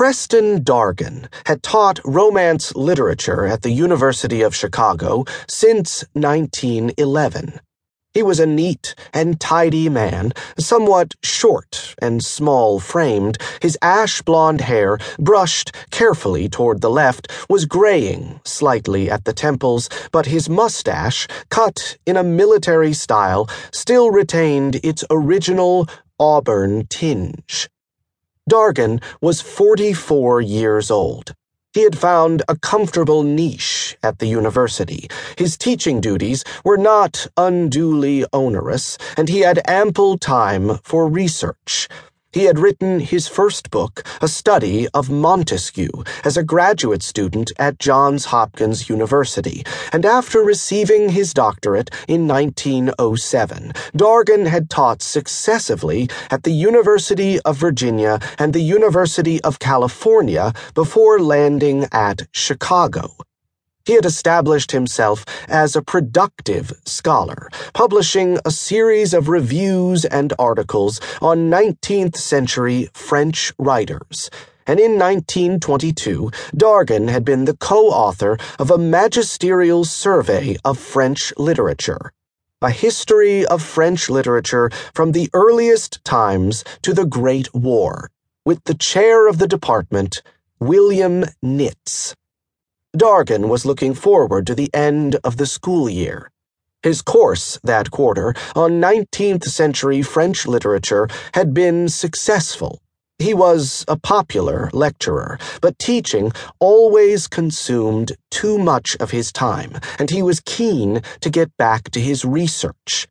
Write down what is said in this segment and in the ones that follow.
Preston Dargan had taught Romance literature at the University of Chicago since 1911. He was a neat and tidy man, somewhat short and small framed. His ash blond hair, brushed carefully toward the left, was graying slightly at the temples, but his mustache, cut in a military style, still retained its original auburn tinge. Dargan was 44 years old. He had found a comfortable niche at the university. His teaching duties were not unduly onerous, and he had ample time for research. He had written his first book, A Study of Montesquieu, as a graduate student at Johns Hopkins University, and after receiving his doctorate in 1907, Dargan had taught successively at the University of Virginia and the University of California before landing at Chicago. He had established himself as a productive scholar, publishing a series of reviews and articles on 19th century French writers. And in 1922, Dargan had been the co author of a magisterial survey of French literature. A history of French literature from the earliest times to the Great War, with the chair of the department, William Nitze. Dargan was looking forward to the end of the school year. His course that quarter on 19th century French literature had been successful. He was a popular lecturer, but teaching always consumed too much of his time, and he was keen to get back to his research.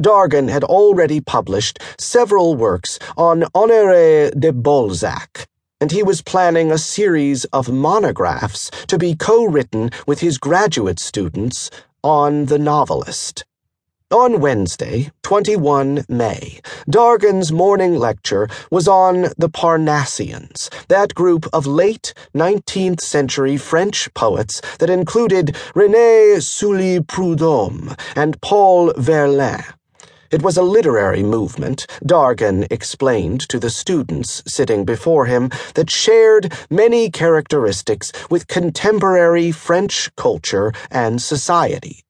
Dargan had already published several works on Honoré de Balzac, and he was planning a series of monographs to be co written with his graduate students on the novelist. On Wednesday, 21 May, Dargan's morning lecture was on the Parnassians, that group of late 19th century French poets that included René Sully Prudhomme and Paul Verlaine. It was a literary movement, Dargan explained to the students sitting before him, that shared many characteristics with contemporary French culture and society.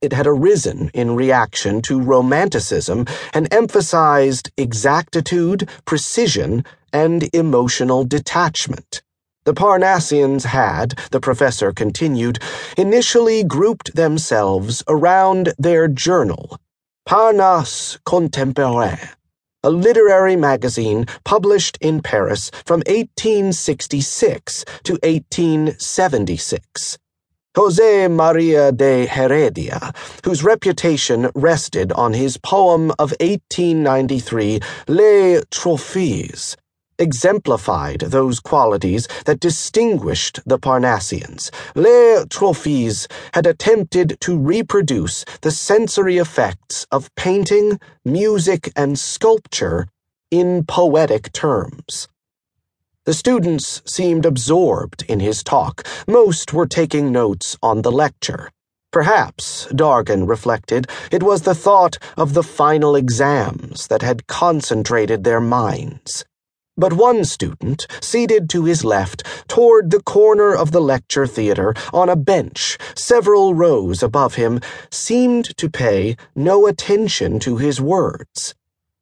It had arisen in reaction to Romanticism and emphasized exactitude, precision, and emotional detachment. The Parnassians had, the professor continued, initially grouped themselves around their journal Parnasse Contemporain, a literary magazine published in Paris from 1866 to 1876. Jose Maria de Heredia, whose reputation rested on his poem of 1893, Les Trophées, exemplified those qualities that distinguished the Parnassians. Les Trophées had attempted to reproduce the sensory effects of painting, music, and sculpture in poetic terms. The students seemed absorbed in his talk. Most were taking notes on the lecture. Perhaps, Dargan reflected, it was the thought of the final exams that had concentrated their minds. But one student, seated to his left, toward the corner of the lecture theater, on a bench several rows above him, seemed to pay no attention to his words.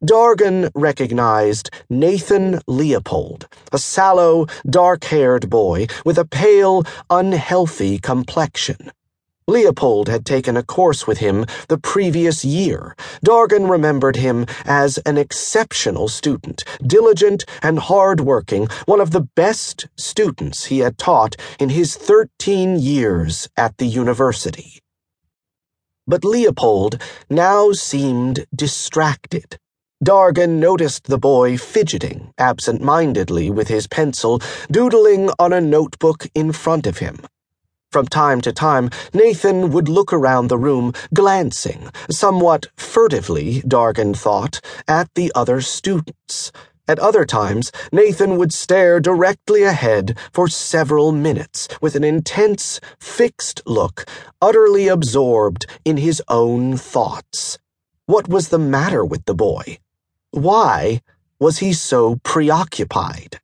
Dargan recognized Nathan Leopold, a sallow, dark haired boy with a pale, unhealthy complexion. Leopold had taken a course with him the previous year. Dargan remembered him as an exceptional student, diligent and hard-working, one of the best students he had taught in his 13 years at the university. But Leopold now seemed distracted. Dargan noticed the boy fidgeting absent-mindedly with his pencil, doodling on a notebook in front of him. From time to time, Nathan would look around the room, glancing, somewhat furtively, Dargan thought, at the other students. At other times, Nathan would stare directly ahead for several minutes with an intense, fixed look, utterly absorbed in his own thoughts. What was the matter with the boy? Why was he so preoccupied?